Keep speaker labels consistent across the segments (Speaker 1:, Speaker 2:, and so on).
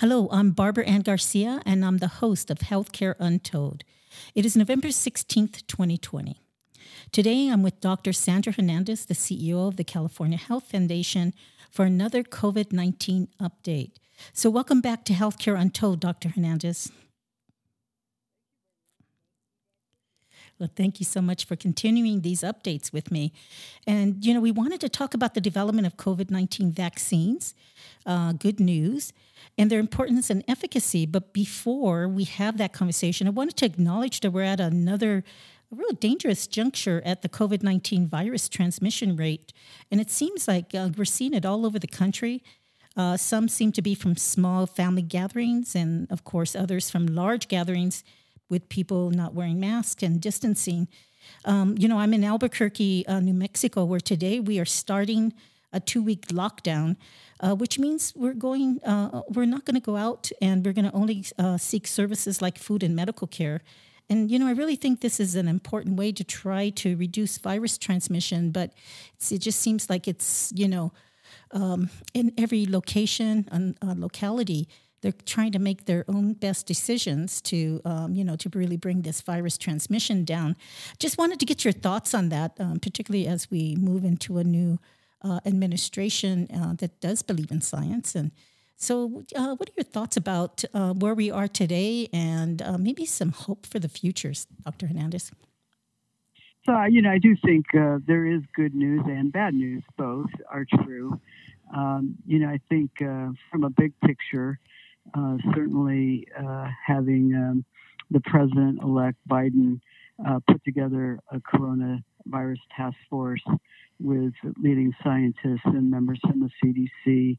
Speaker 1: Hello, I'm Barbara Ann Garcia, and I'm the host of Healthcare Untold. It is November 16th, 2020. Today, I'm with Dr. Sandra Hernandez, the CEO of the California Health Foundation, for another COVID 19 update. So, welcome back to Healthcare Untold, Dr. Hernandez. Well, thank you so much for continuing these updates with me. And, you know, we wanted to talk about the development of COVID 19 vaccines, uh, good news, and their importance and efficacy. But before we have that conversation, I wanted to acknowledge that we're at another a real dangerous juncture at the COVID 19 virus transmission rate. And it seems like uh, we're seeing it all over the country. Uh, some seem to be from small family gatherings, and of course, others from large gatherings with people not wearing masks and distancing. Um, you know, I'm in Albuquerque, uh, New Mexico, where today we are starting a two week lockdown, uh, which means we're going, uh, we're not going to go out and we're going to only uh, seek services like food and medical care. And, you know, I really think this is an important way to try to reduce virus transmission, but it just seems like it's, you know, um, in every location and uh, locality, they're trying to make their own best decisions to, um, you know, to really bring this virus transmission down. Just wanted to get your thoughts on that, um, particularly as we move into a new uh, administration uh, that does believe in science. And so, uh, what are your thoughts about uh, where we are today and uh, maybe some hope for the future, Dr. Hernandez?
Speaker 2: So, you know, I do think uh, there is good news and bad news. Both are true. Um, you know, I think from a big picture, uh, certainly uh, having um, the president elect Biden uh, put together a coronavirus task force with leading scientists and members from the CDC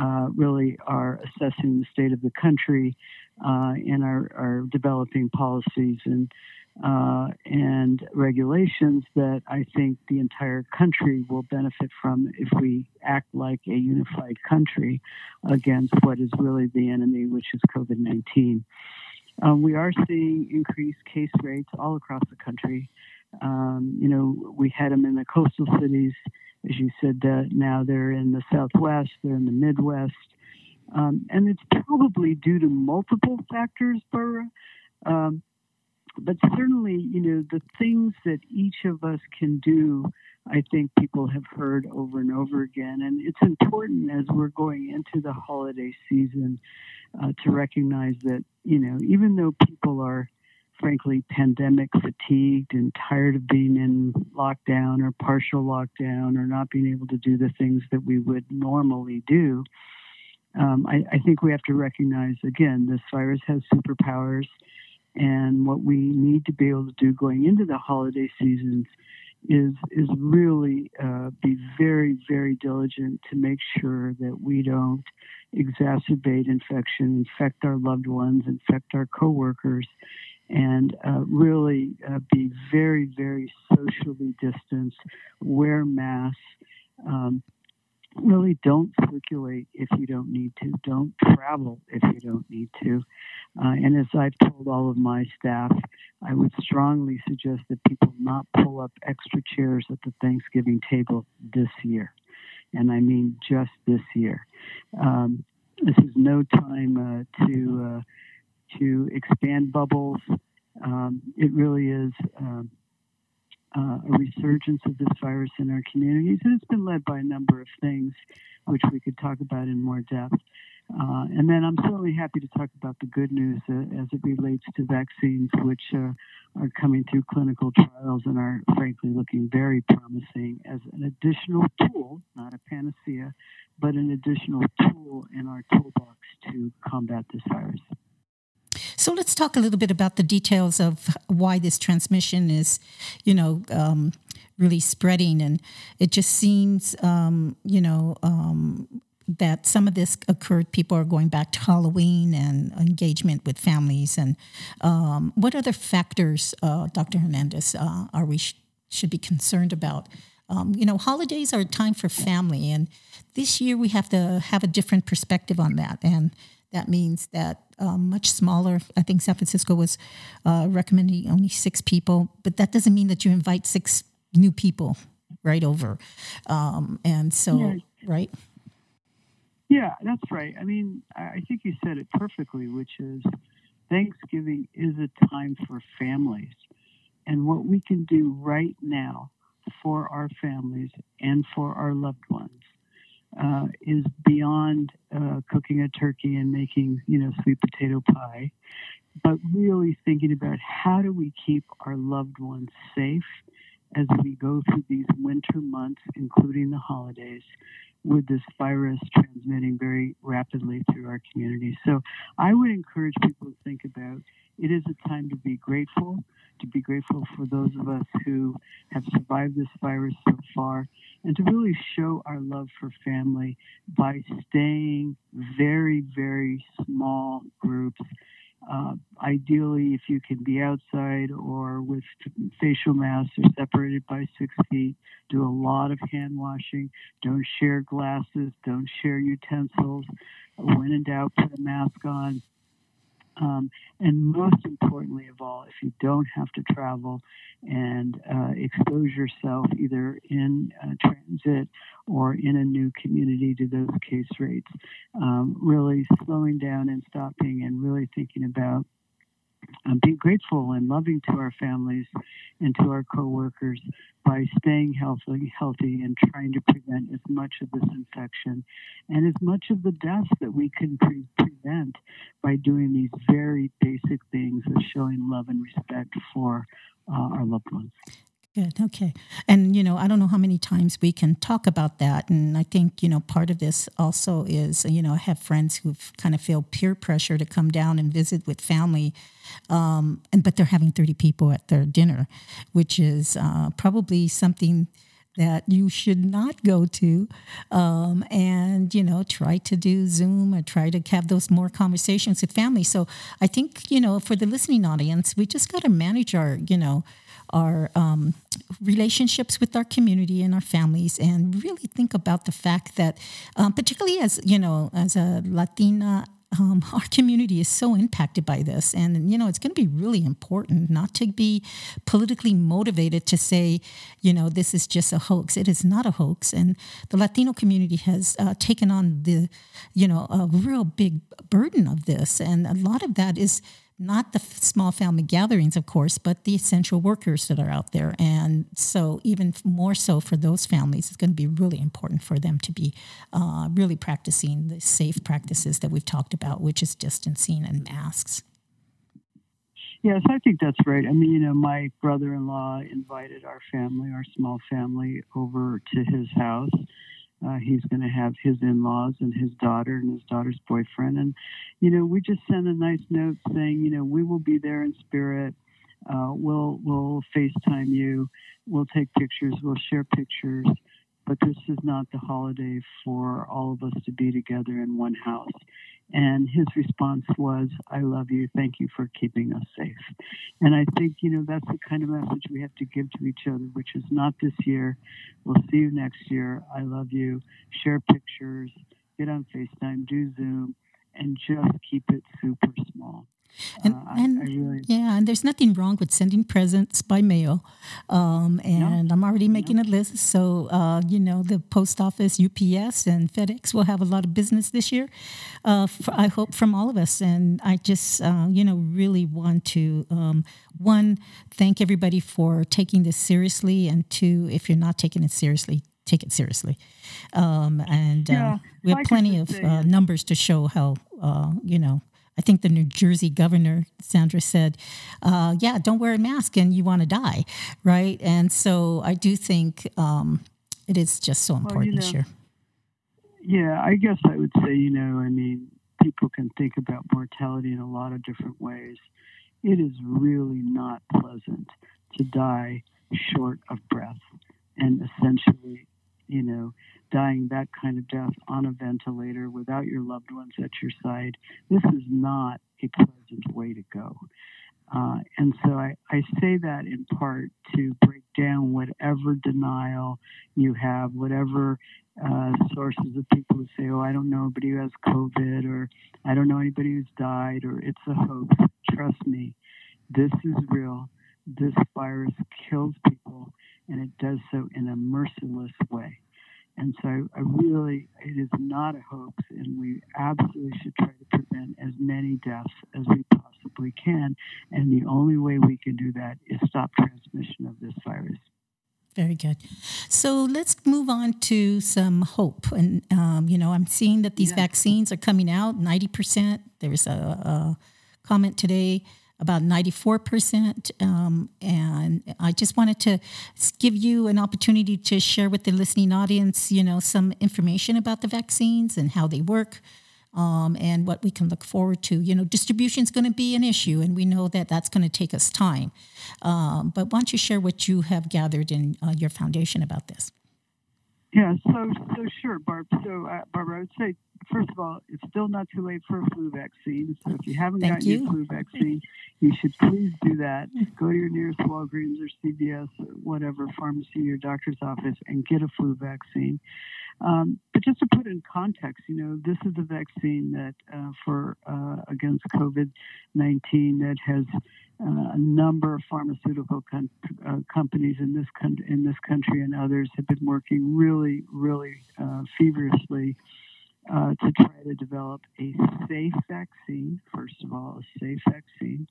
Speaker 2: uh, really are assessing the state of the country uh, and are, are, developing policies and uh, and regulations that I think the entire country will benefit from if we act like a unified country against what is really the enemy, which is COVID 19. Um, we are seeing increased case rates all across the country. Um, you know, we had them in the coastal cities, as you said, uh, now they're in the Southwest, they're in the Midwest. Um, and it's probably due to multiple factors, Barbara. Um, but certainly, you know, the things that each of us can do, I think people have heard over and over again. And it's important as we're going into the holiday season uh, to recognize that, you know, even though people are frankly pandemic fatigued and tired of being in lockdown or partial lockdown or not being able to do the things that we would normally do. Um, I, I, think we have to recognize again, this virus has superpowers. And what we need to be able to do going into the holiday seasons is is really uh, be very very diligent to make sure that we don't exacerbate infection, infect our loved ones, infect our coworkers, and uh, really uh, be very very socially distanced, wear masks. Um, really don't circulate if you don't need to. Don't travel if you don't need to. Uh, and as I've told all of my staff, I would strongly suggest that people not pull up extra chairs at the Thanksgiving table this year. And I mean just this year. Um, this is no time uh, to uh, to expand bubbles. Um, it really is. Uh, a resurgence of this virus in our communities. And it's been led by a number of things, which we could talk about in more depth. Uh, and then I'm certainly happy to talk about the good news uh, as it relates to vaccines, which uh, are coming through clinical trials and are frankly looking very promising as an additional tool, not a panacea, but an additional tool in our toolbox to combat this virus.
Speaker 1: So let's talk a little bit about the details of why this transmission is, you know, um, really spreading. And it just seems, um, you know, um, that some of this occurred. People are going back to Halloween and engagement with families. And um, what other factors, uh, Dr. Hernandez, uh, are we sh- should be concerned about? Um, you know, holidays are a time for family, and this year we have to have a different perspective on that. And that means that um, much smaller. I think San Francisco was uh, recommending only six people, but that doesn't mean that you invite six new people right over. Um, and so, right?
Speaker 2: Yeah, that's right. I mean, I think you said it perfectly, which is Thanksgiving is a time for families. And what we can do right now for our families and for our loved ones uh, is beyond uh, cooking a turkey and making, you know, sweet potato pie, but really thinking about how do we keep our loved ones safe as we go through these winter months, including the holidays, with this virus transmitting very rapidly through our community. So I would encourage people to think about it is a time to be grateful, to be grateful for those of us who have survived this virus so far, and to really show our love for family by staying very, very small groups uh, ideally, if you can be outside or with facial masks or separated by six feet, do a lot of hand washing. Don't share glasses. Don't share utensils. When in doubt, put a mask on. Um, and most importantly of all, if you don't have to travel and uh, expose yourself either in uh, transit or in a new community to those case rates, um, really slowing down and stopping and really thinking about um, being grateful and loving to our families and to our coworkers by staying healthy, healthy and trying to prevent as much of this infection and as much of the deaths that we can pre- prevent by doing these very basic things of showing love and respect for uh, our loved ones.
Speaker 1: Good. Okay. And, you know, I don't know how many times we can talk about that. And I think, you know, part of this also is, you know, I have friends who kind of feel peer pressure to come down and visit with family. Um, and, but they're having 30 people at their dinner, which is uh, probably something that you should not go to um, and you know try to do zoom or try to have those more conversations with family so i think you know for the listening audience we just got to manage our you know our um, relationships with our community and our families, and really think about the fact that, um, particularly as you know, as a Latina um, our community is so impacted by this. And, you know, it's going to be really important not to be politically motivated to say, you know, this is just a hoax. It is not a hoax. And the Latino community has uh, taken on the, you know, a real big burden of this. And a lot of that is not the small family gatherings, of course, but the essential workers that are out there. And so, even more so for those families, it's going to be really important for them to be uh, really practicing the safe practices that we've talked about, which is distancing and masks.
Speaker 2: Yes, I think that's right. I mean, you know, my brother in law invited our family, our small family, over to his house uh, he's going to have his in-laws and his daughter and his daughter's boyfriend, and you know, we just send a nice note saying, you know, we will be there in spirit. Uh, we'll we'll FaceTime you. We'll take pictures. We'll share pictures. But this is not the holiday for all of us to be together in one house. And his response was, I love you. Thank you for keeping us safe. And I think, you know, that's the kind of message we have to give to each other, which is not this year. We'll see you next year. I love you. Share pictures, get on FaceTime, do Zoom, and just keep it super small.
Speaker 1: And, uh, and I, I really, yeah, and there's nothing wrong with sending presents by mail. Um, and no, I'm already making no. a list. So, uh, you know, the post office, UPS, and FedEx will have a lot of business this year. Uh, for, I hope from all of us. And I just, uh, you know, really want to, um, one, thank everybody for taking this seriously. And two, if you're not taking it seriously, take it seriously. Um, and uh, yeah, we have plenty of uh, numbers to show how, you know, I think the New Jersey governor, Sandra, said, uh, yeah, don't wear a mask and you want to die, right? And so I do think um, it is just so important well, you know, this year.
Speaker 2: Yeah, I guess I would say, you know, I mean, people can think about mortality in a lot of different ways. It is really not pleasant to die short of breath and essentially, you know, dying that kind of death on a ventilator without your loved ones at your side, this is not a pleasant way to go. Uh, and so I, I say that in part to break down whatever denial you have, whatever uh, sources of people who say, oh, I don't know anybody who has COVID, or I don't know anybody who's died, or it's a hoax. Trust me, this is real. This virus kills people, and it does so in a merciless way. And so I really, it is not a hoax, and we absolutely should try to prevent as many deaths as we possibly can. And the only way we can do that is stop transmission of this virus.
Speaker 1: Very good. So let's move on to some hope. And, um, you know, I'm seeing that these yeah. vaccines are coming out 90%. There was a, a comment today about 94%. Um, and I just wanted to give you an opportunity to share with the listening audience, you know, some information about the vaccines and how they work. Um, and what we can look forward to. You know, distribution is going to be an issue, and we know that that's going to take us time. Um, but why don't you share what you have gathered in uh, your foundation about this?
Speaker 2: Yeah, so so sure, Barb. So uh, Barbara, I would say first of all, it's still not too late for a flu vaccine. So if you haven't Thank gotten you. your flu vaccine, you should please do that. Go to your nearest Walgreens or CVS or whatever pharmacy or doctor's office and get a flu vaccine. Um, but just to put in context, you know, this is a vaccine that uh, for uh, against COVID nineteen that has uh, a number of pharmaceutical com- uh, companies in this con- in this country and others have been working really, really uh, feverishly uh, to try to develop a safe vaccine. First of all, a safe vaccine.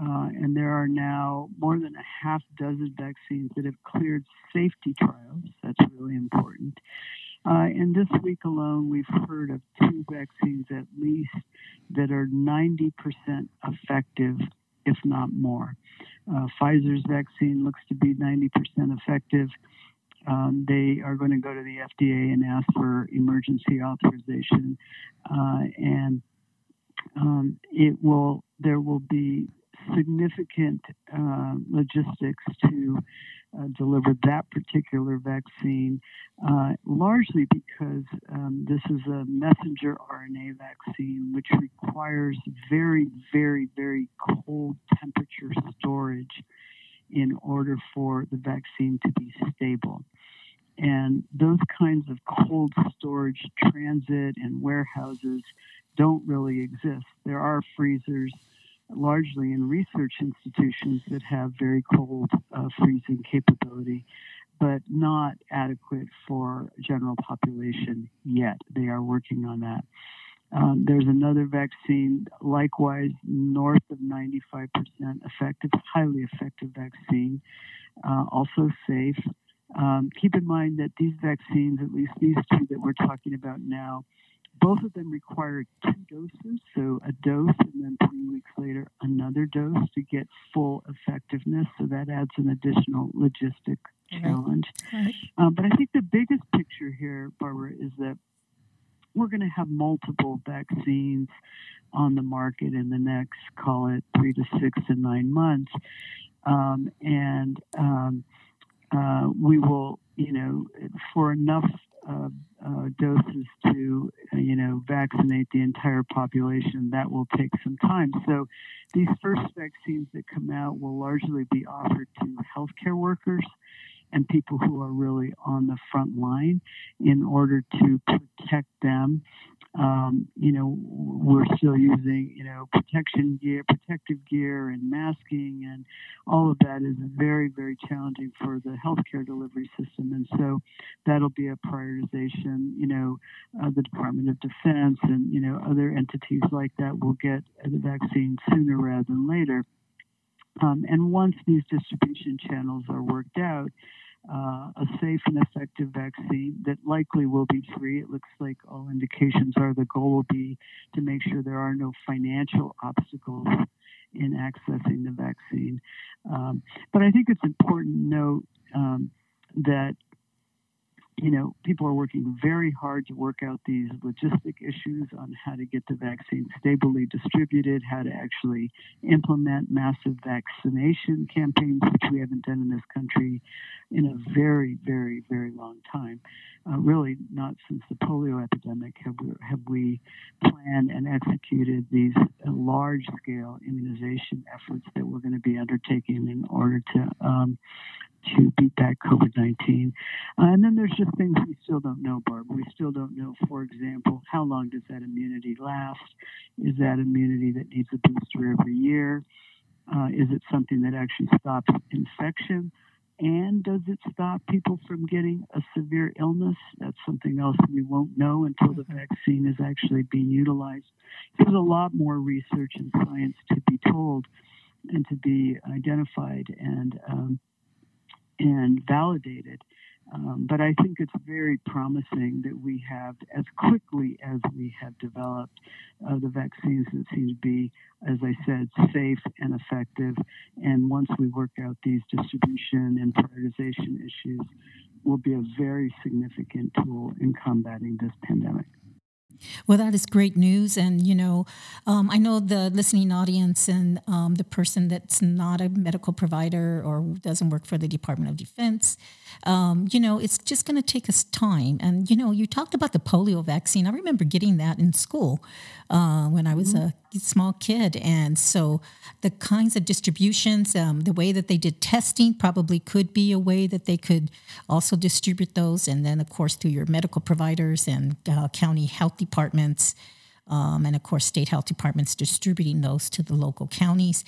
Speaker 2: Uh, and there are now more than a half dozen vaccines that have cleared safety trials. That's really important. Uh, and this week alone, we've heard of two vaccines at least that are 90% effective, if not more. Uh, Pfizer's vaccine looks to be 90% effective. Um, they are going to go to the FDA and ask for emergency authorization, uh, and um, it will. There will be significant uh, logistics to uh, deliver that particular vaccine, uh, largely because um, this is a messenger RNA vaccine, which requires very, very, very cold temperature storage in order for the vaccine to be stable. And those kinds of cold storage transit and warehouses don't really exist. There are freezers largely in research institutions that have very cold uh, freezing capability, but not adequate for general population yet. They are working on that. Um, there's another vaccine, likewise north of 95% effective, highly effective vaccine, uh, also safe. Um, keep in mind that these vaccines, at least these two that we're talking about now, both of them require two doses, so a dose and then three weeks later another dose to get full effectiveness. So that adds an additional logistic challenge. Right. Um, but I think the biggest picture here, Barbara, is that we're going to have multiple vaccines on the market in the next, call it three to six to nine months. Um, and um, uh, we will, you know, for enough uh, uh, doses to, you know, vaccinate the entire population, that will take some time. So these first vaccines that come out will largely be offered to healthcare workers and people who are really on the front line in order to protect them um, you know, we're still using, you know, protection gear, protective gear, and masking, and all of that is very, very challenging for the healthcare delivery system. And so that'll be a prioritization. You know, uh, the Department of Defense and you know other entities like that will get the vaccine sooner rather than later. Um, and once these distribution channels are worked out, uh, a safe and effective vaccine that likely will be free. It looks like all indications are the goal will be to make sure there are no financial obstacles in accessing the vaccine. Um, but I think it's important to note um, that you know, people are working very hard to work out these logistic issues on how to get the vaccine stably distributed, how to actually implement massive vaccination campaigns, which we haven't done in this country in a very, very, very long time. Uh, really, not since the polio epidemic have we, have we planned and executed these large scale immunization efforts that we're going to be undertaking in order to um, to beat back COVID 19. Uh, and then there's just things we still don't know, Barb. We still don't know, for example, how long does that immunity last? Is that immunity that needs a booster every year? Uh, is it something that actually stops infection? And does it stop people from getting a severe illness? That's something else we won't know until the mm-hmm. vaccine is actually being utilized. There's a lot more research and science to be told and to be identified and um, and validated. Um, but I think it's very promising that we have, as quickly as we have developed uh, the vaccines that seem to be, as I said, safe and effective. And once we work out these distribution and prioritization issues, will be a very significant tool in combating this pandemic.
Speaker 1: Well, that is great news. And, you know, um, I know the listening audience and um, the person that's not a medical provider or doesn't work for the Department of Defense, um, you know, it's just going to take us time. And, you know, you talked about the polio vaccine. I remember getting that in school uh, when I was mm-hmm. a small kid. And so the kinds of distributions, um, the way that they did testing probably could be a way that they could also distribute those. And then, of course, through your medical providers and uh, county health departments. Um, and of course, state health departments distributing those to the local counties.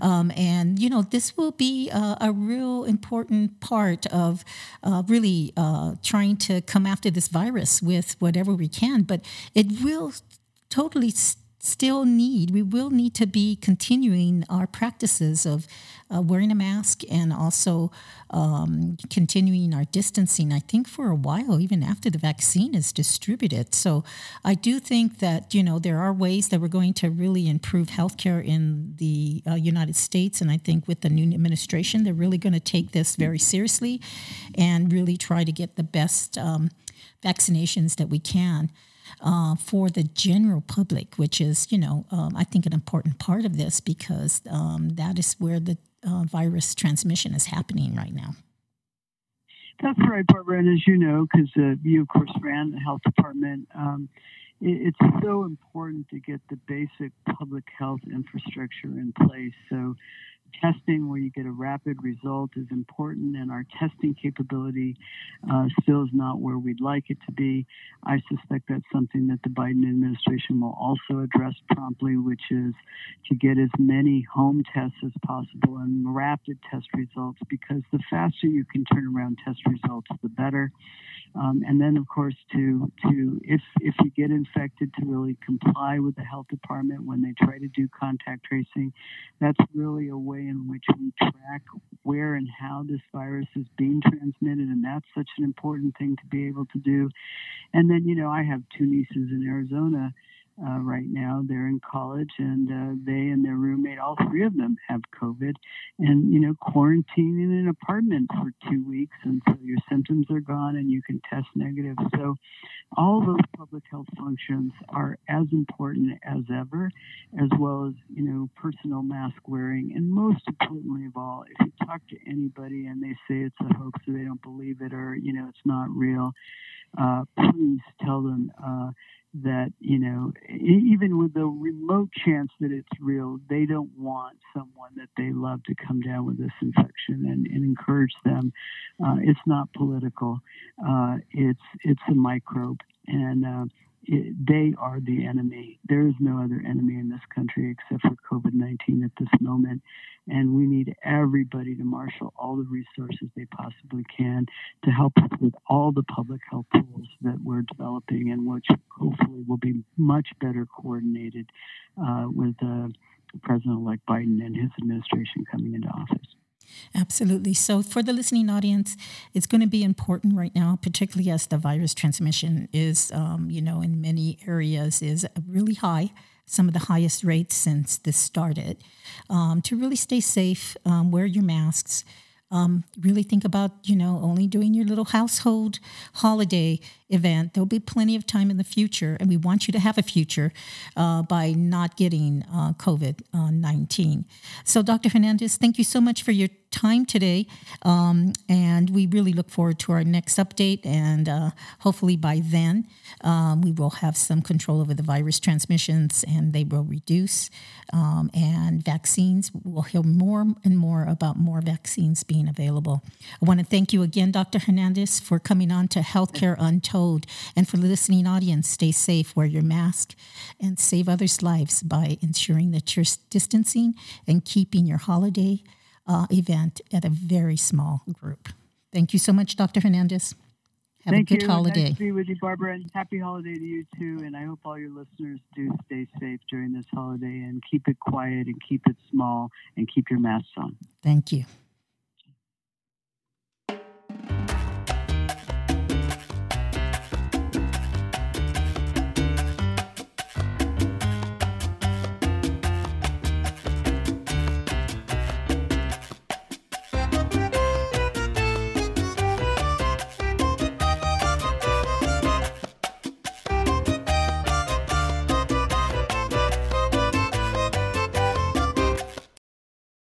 Speaker 1: Um, and, you know, this will be a, a real important part of uh, really uh, trying to come after this virus with whatever we can. But it will totally. St- still need, we will need to be continuing our practices of uh, wearing a mask and also um, continuing our distancing, I think, for a while, even after the vaccine is distributed. So I do think that, you know, there are ways that we're going to really improve healthcare in the uh, United States. And I think with the new administration, they're really going to take this very seriously and really try to get the best um, vaccinations that we can uh, for the general public, which is, you know, um, I think an important part of this because um, that is where the uh, virus transmission is happening right now.
Speaker 2: That's right, Barbara. And as you know, because uh, you, of course, ran the health department, um, it, it's so important to get the basic public health infrastructure in place. So testing where you get a rapid result is important, and our testing capability uh, still is not where we'd like it to be. I suspect that's something that the Biden administration will also address promptly, which is to get as many home tests as possible and rapid test results, because the faster you can turn around test results, the better. Um, and then, of course, to to if if you get infected, to really comply with the health department when they try to do contact tracing. That's really a way in which we track where and how this virus is being transmitted, and that's such an important thing to be able to do. And then, you know, I have two nieces in Arizona uh, right now. They're in college, and uh, they and their roommate, all three of them, have COVID, and you know, quarantine in an apartment for two weeks and so your symptoms are gone and you can test negative. So, all those public health functions are as important as ever, as well as you know, personal mask wearing, and most importantly of all, if you talk to anybody and they say it's a hoax or they don't believe it or you know, it's not real. Uh, please tell them uh, that you know even with the remote chance that it's real they don't want someone that they love to come down with this infection and, and encourage them. Uh, it's not political. Uh, it's it's a microbe. And uh, it, they are the enemy. There is no other enemy in this country except for COVID 19 at this moment. And we need everybody to marshal all the resources they possibly can to help with all the public health tools that we're developing and which hopefully will be much better coordinated uh, with uh, President elect Biden and his administration coming into office.
Speaker 1: Absolutely. So, for the listening audience, it's going to be important right now, particularly as the virus transmission is, um, you know, in many areas is really high, some of the highest rates since this started. Um, to really stay safe, um, wear your masks. Um, really think about, you know, only doing your little household holiday event. There'll be plenty of time in the future, and we want you to have a future uh, by not getting uh, COVID uh, 19. So, Dr. Hernandez, thank you so much for your time today. Um, and we really look forward to our next update. And uh, hopefully by then, um, we will have some control over the virus transmissions and they will reduce. Um, and vaccines, we'll hear more and more about more vaccines being available. I want to thank you again, Dr. Hernandez, for coming on to Healthcare Untold told. And for the listening audience, stay safe, wear your mask, and save others' lives by ensuring that you're distancing and keeping your holiday uh, event at a very small group. Thank you so much, Dr. Hernandez. Have
Speaker 2: Thank
Speaker 1: a good
Speaker 2: you.
Speaker 1: holiday.
Speaker 2: Nice to be with you, Barbara, and happy holiday to you too. And I hope all your listeners do stay safe during this holiday and keep it quiet and keep it small and keep your masks on.
Speaker 1: Thank you.